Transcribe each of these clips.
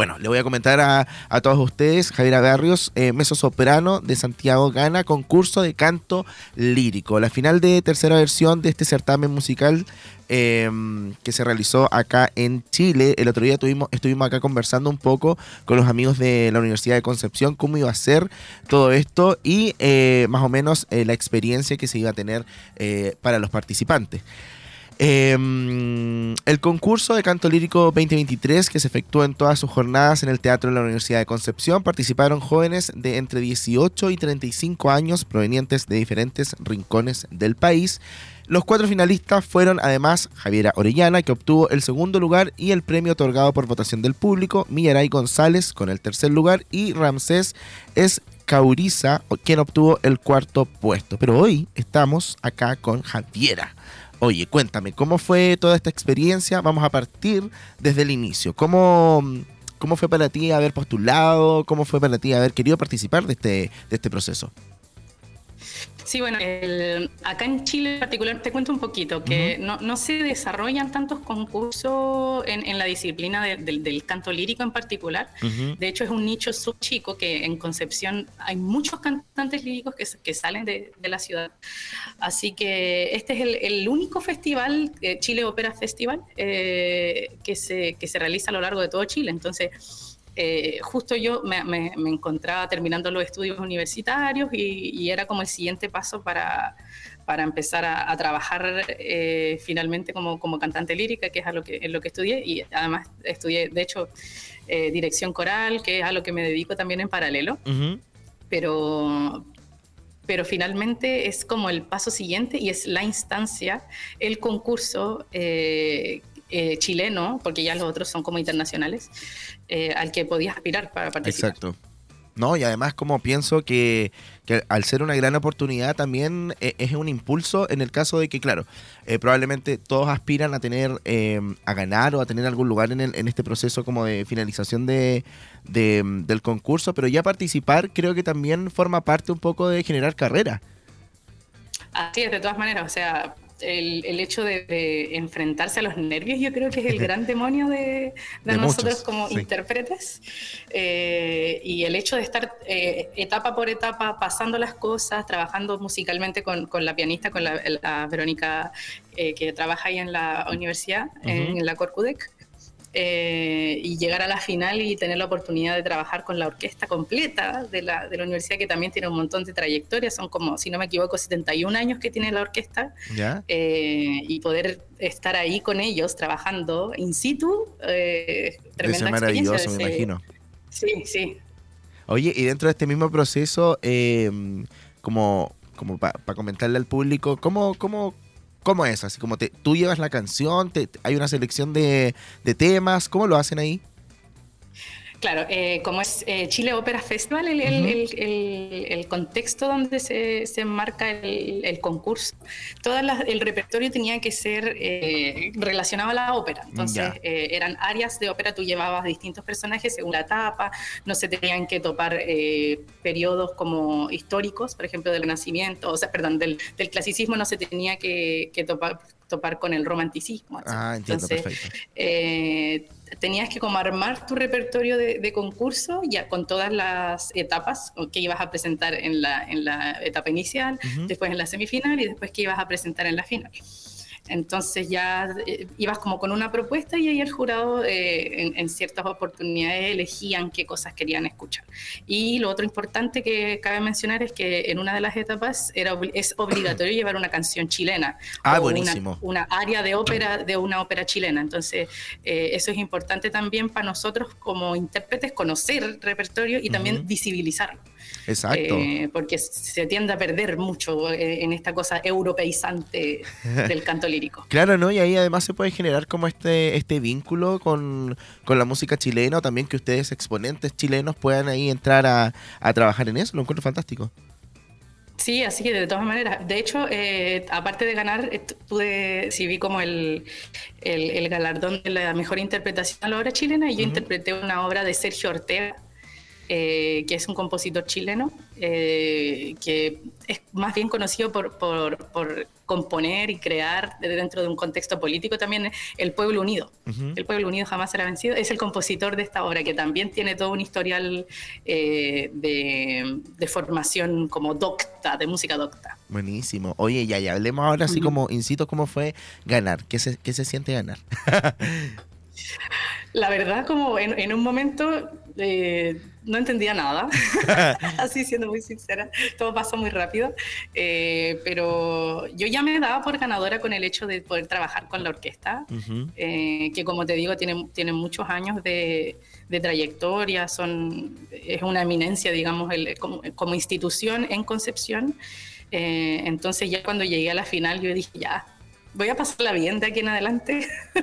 bueno, le voy a comentar a, todos ustedes, Javier Barrios, eh, meso soprano de Santiago gana concurso de canto lírico. La final de tercera versión de este certamen musical em, que se realizó acá en Chile. El otro día tuvimos, estuvimos acá conversando un poco con los amigos de la Universidad de Concepción, cómo iba a ser todo esto y eh, más o menos eh, la experiencia que se iba a tener para los participantes. Em, el concurso de canto lírico 2023 que se efectuó en todas sus jornadas en el Teatro de la Universidad de Concepción participaron jóvenes de entre 18 y 35 años provenientes de diferentes rincones del país. Los cuatro finalistas fueron además Javiera Orellana, que obtuvo el segundo lugar y el premio otorgado por votación del público, Millaray González con el tercer lugar y Ramsés es Cauriza, quien obtuvo el cuarto puesto. Pero hoy estamos acá con Javiera. Oye, cuéntame, ¿cómo fue toda esta experiencia? Vamos a partir desde el inicio. ¿Cómo, cómo fue para ti haber postulado? ¿Cómo fue para ti haber querido participar de este, de este proceso? Sí, bueno, acá en Chile en particular te cuento un poquito que no, se desarrollan tantos concursos en, la disciplina del canto lírico en particular. De hecho, es un nicho sub chico que en Concepción hay muchos cantantes líricos que, salen de, la ciudad. Así que este es el, único festival, eh, Chile Opera Festival, eh, que, se, que se realiza a lo largo de todo Chile. Entonces, eh, justo yo me, encontraba terminando los estudios universitarios y, era como el siguiente paso para, para empezar a, trabajar eh, finalmente como, como, cantante lírica, que es a lo que, lo que estudié, y además estudié, de hecho, eh, dirección coral, que es a lo que me dedico también en paralelo. Pero, pero finalmente es como el paso siguiente y es la instancia, el concurso eh, chileno, porque ya los otros son como internacionales, eh, al que podías aspirar para participar. Exacto. No, y además como pienso que, al ser una gran oportunidad también eh, es un impulso en el caso de que, claro, probablemente todos aspiran a tener, a ganar o a tener algún lugar en, en este proceso como de finalización de, del concurso, pero ya participar creo que también forma parte un poco de generar carrera. Así es, de todas maneras, o sea, el, hecho de, enfrentarse a los nervios, yo creo que es el gran demonio de, nosotros como intérpretes. Eh, y el hecho de estar eh, etapa por etapa pasando las cosas, trabajando musicalmente con, la pianista, con la, Verónica eh, que trabaja ahí en la universidad, en, la Corcudec. Eh, y llegar a la final y tener la oportunidad de trabajar con la orquesta completa de la, de la universidad, que también tiene un montón de trayectoria, son como, si no me equivoco, 71 años que tiene la orquesta, eh, y poder estar ahí con ellos trabajando in situ, eh, tremenda maravilloso, me imagino. Sí, sí. Oye, y dentro de este mismo proceso, eh, como, como para comentarle al público, ¿cómo, cómo, ¿Cómo es? Así como te, tú llevas la canción, te, hay una selección de, de temas, ¿cómo lo hacen ahí? Claro, eh, como es eh, Chile Opera Festival, el, el, contexto donde se, se enmarca el, concurso, todo el repertorio tenía que ser eh, relacionado a la ópera. Entonces, eran áreas de ópera, tú llevabas distintos personajes según la etapa, no se tenían que topar periodos como históricos, por ejemplo, del Renacimiento, o sea, perdón, del, del clasicismo no se tenía que, que topar topar con el romanticismo. Ah, entiendo, perfecto. Tenías que como armar tu repertorio de, concurso ya con todas las etapas que ibas a presentar en la, en la etapa inicial, después en la semifinal y después que ibas a presentar en la final. Entonces ya eh, ibas como con una propuesta y ahí el jurado eh, en, ciertas oportunidades elegían qué cosas querían escuchar. Y lo otro importante que cabe mencionar es que en una de las etapas era, es obligatorio llevar una canción chilena. Ah, buenísimo. Una, área de ópera de una ópera chilena. Entonces eh, eso es importante también para nosotros como intérpretes conocer el repertorio y también visibilizarlo. Exacto. porque se tiende a perder mucho en esta cosa europeizante del canto lírico. Claro, ¿no? Y ahí además se puede generar como este, este vínculo con, la música chilena, también que ustedes, exponentes chilenos, puedan ahí entrar a, trabajar en eso. Lo encuentro fantástico. Sí, así que de todas maneras. De hecho, eh, aparte de ganar, eh, pude, sí vi como el, el, galardón de la mejor interpretación a la obra chilena y yo interpreté una obra de Sergio Ortega que es un compositor chileno, que es más bien conocido por, por, por, componer y crear dentro de un contexto político también el pueblo unido. El pueblo unido jamás será vencido. Es el compositor de esta obra que también tiene todo un historial de, de, formación como docta, de música docta. Buenísimo. Oye, ya, ya hablemos ahora así como, incito, cómo fue ganar. ¿Qué se, qué se siente ganar? La verdad, como en, un momento eh, no entendía nada, así siendo muy sincera, todo pasó muy rápido, eh, pero yo ya me daba por ganadora con el hecho de poder trabajar con la orquesta, eh, que como te digo, tiene, tiene muchos años de, trayectoria, son, es una eminencia, digamos, como, institución en Concepción. entonces ya cuando llegué a la final yo dije, ya, voy a pasarla bien de aquí en adelante.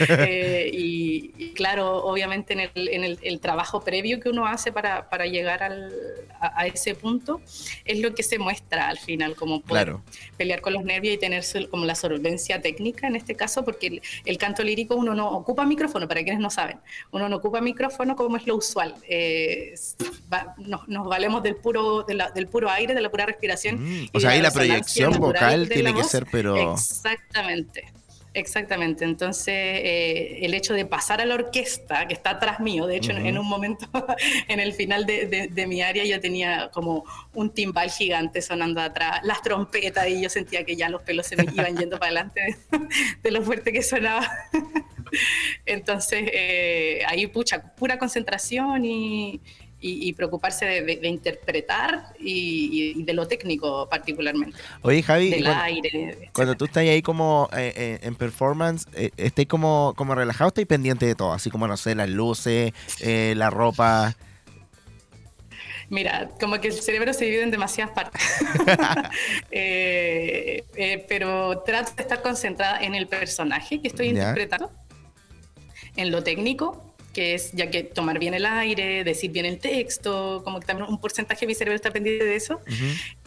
Eh, y, claro, obviamente en, el, en el, trabajo previo que uno hace para, para llegar al, a, ese punto es lo que se muestra al final, como poder pelear con los nervios y tener como la solvencia técnica en este caso, porque el, canto lírico uno no ocupa micrófono, para quienes no saben, uno no ocupa micrófono como es lo usual. Eh, nos, valemos del puro, del puro aire, de la pura respiración. Mm, o sea, ahí la proyección vocal tiene que ser, pero... Exactamente. Exactamente, entonces eh, el hecho de pasar a la orquesta, que está atrás mío, de hecho en, un momento, en el final de, mi área yo tenía como un timbal gigante sonando atrás, las trompetas y yo sentía que ya los pelos se me iban yendo para adelante de, lo fuerte que sonaba. entonces eh, ahí pucha, pura concentración y, y, preocuparse de, interpretar y, de lo técnico particularmente. Oye, Javi, del cuando, aire. Cuando tú estás ahí como eh, eh, en performance, eh, ¿estás como, como relajado o estás pendiente de todo? Así como, no sé, las luces, la ropa. Mira, como que el cerebro se divide en demasiadas partes. pero trato de estar concentrada en el personaje que estoy interpretando, en lo técnico que es ya que tomar bien el aire, decir bien el texto, como que también un porcentaje de mi cerebro está pendiente de eso,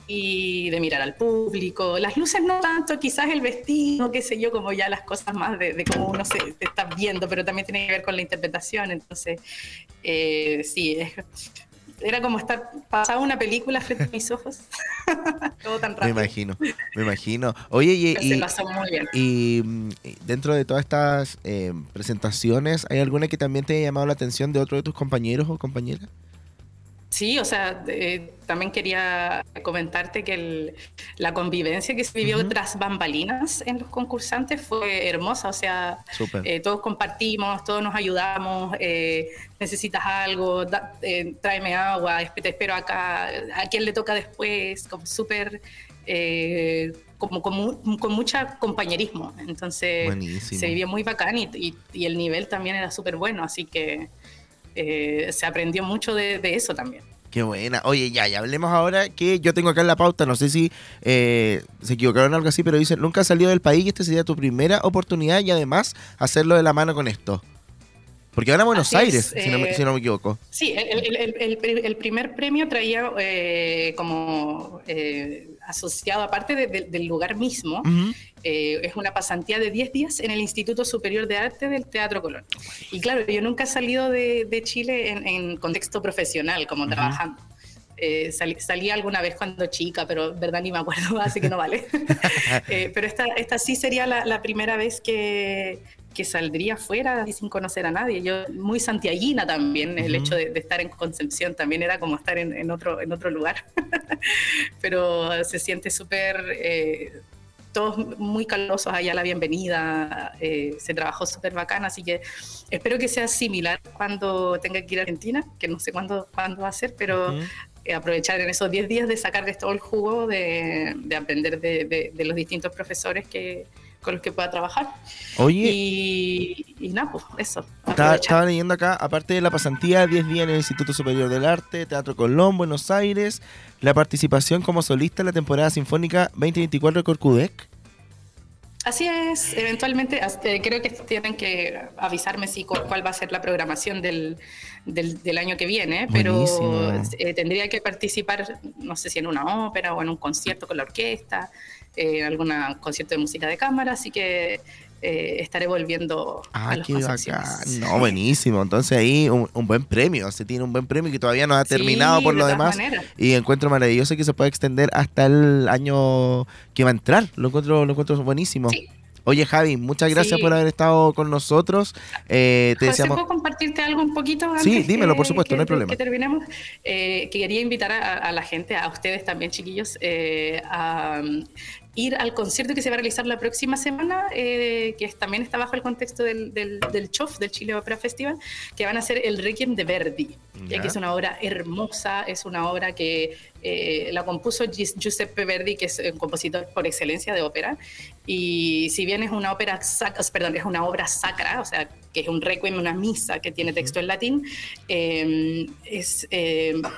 y de mirar al público. Las luces no tanto, quizás el vestido, qué sé yo, como ya las cosas más de, cómo uno se, está viendo, pero también tiene que ver con la interpretación, entonces, eh, sí, es, era como estar pasaba una película frente a mis ojos. Todo tan rápido. Me imagino, me imagino. Oye, y, y, dentro de todas estas eh, presentaciones, ¿hay alguna que también te haya llamado la atención de otro de tus compañeros o compañeras? Sí, o sea, eh, también quería comentarte que la convivencia que se vivió tras bambalinas en los concursantes fue hermosa, o sea, eh, todos compartimos, todos nos ayudamos, eh, necesitas algo, tráeme agua, te espero acá, a quién le toca después, como súper... como, con mucho compañerismo, entonces se vivió muy bacán y, y el nivel también era súper bueno, así que eh, se aprendió mucho de, eso también. Qué buena. Oye, ya, ya hablemos ahora que yo tengo acá en la pauta, no sé si eh, se equivocaron o algo así, pero dicen, nunca has salido del país y esta sería tu primera oportunidad y además hacerlo de la mano con esto. Porque ahora Buenos Aires, si, no me, eh, si, no me, equivoco. Sí, el, primer premio traía como asociado, aparte del lugar mismo, eh, es una pasantía de 10 días en el Instituto Superior de Arte del Teatro Colón. Y claro, yo nunca he salido de, Chile en, contexto profesional, como trabajando. Eh, salí, alguna vez cuando chica, pero verdad ni me acuerdo, así que no vale. Eh, pero esta, esta sí sería la, primera vez que, que, saldría fuera y sin conocer a nadie. Yo muy santiaguina también, el hecho de, estar en Concepción también era como estar en, otro, en otro lugar. pero se siente súper todos muy calurosos allá la bienvenida, eh, se trabajó súper bacán, así que espero que sea similar cuando tenga que ir a Argentina, que no sé cuándo, cuándo va a ser, pero eh, aprovechar en esos 10 días de sacar de todo el jugo, de, aprender de, los distintos profesores que, con los que pueda trabajar. Oye. Y, nada, pues eso. Estaba, leyendo acá, aparte de la pasantía, 10 días en el Instituto Superior del Arte, Teatro Colón, Buenos Aires, la participación como solista en la temporada sinfónica 2024 de Corcudec. Así es, eventualmente eh, creo que tienen que avisarme si cuál va a ser la programación del, del, año que viene, pero eh, tendría que participar, no sé si en una ópera o en un concierto con la orquesta, eh, en algún concierto de música de cámara, así que eh, estaré volviendo ah, a los qué bacán. No, buenísimo. Entonces ahí un, buen premio, se tiene un buen premio que todavía no ha terminado por lo demás. Y encuentro maravilloso que se pueda extender hasta el año que va a entrar. Lo encuentro, lo encuentro buenísimo. Oye, Javi, muchas gracias por haber estado con nosotros. Eh, te José, ¿puedo compartirte algo un poquito antes Sí, dímelo, por supuesto, no hay problema. Que terminemos. Eh, quería invitar a, la gente, a ustedes también, chiquillos, eh, a ir al concierto que se va a realizar la próxima semana, eh, que también está bajo el contexto del, del, del, CHOF, del Chile Opera Festival, que van a ser el Requiem de Verdi, que es una obra hermosa, es una obra que eh, la compuso Giuseppe Verdi, que es un compositor por excelencia de ópera, y si bien es una ópera, perdón, es una obra sacra, o sea, que es un requiem, una misa que tiene texto en latín, eh, es,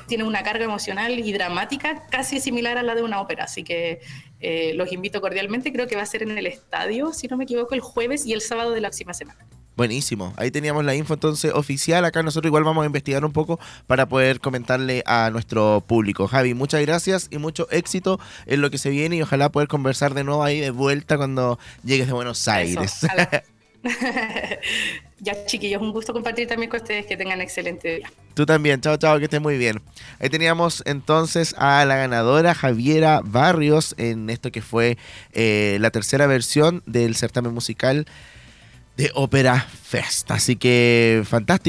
tiene una carga emocional y dramática casi similar a la de una ópera, así que eh, los invito cordialmente, creo que va a ser en el estadio, si no me equivoco, el jueves y el sábado de la próxima semana. Buenísimo, ahí teníamos la info entonces oficial, acá nosotros igual vamos a investigar un poco para poder comentarle a nuestro público. Javi, muchas gracias y mucho éxito en lo que se viene y ojalá poder conversar de nuevo ahí de vuelta cuando llegues de Buenos Aires. ya chiquillos, un gusto compartir también con ustedes, que tengan excelente día. Tú también, chao, chao, que estés muy bien. Ahí teníamos entonces a la ganadora Javiera Barrios en esto que fue eh, la tercera versión del certamen musical de Ópera Fest. Así que fantástico.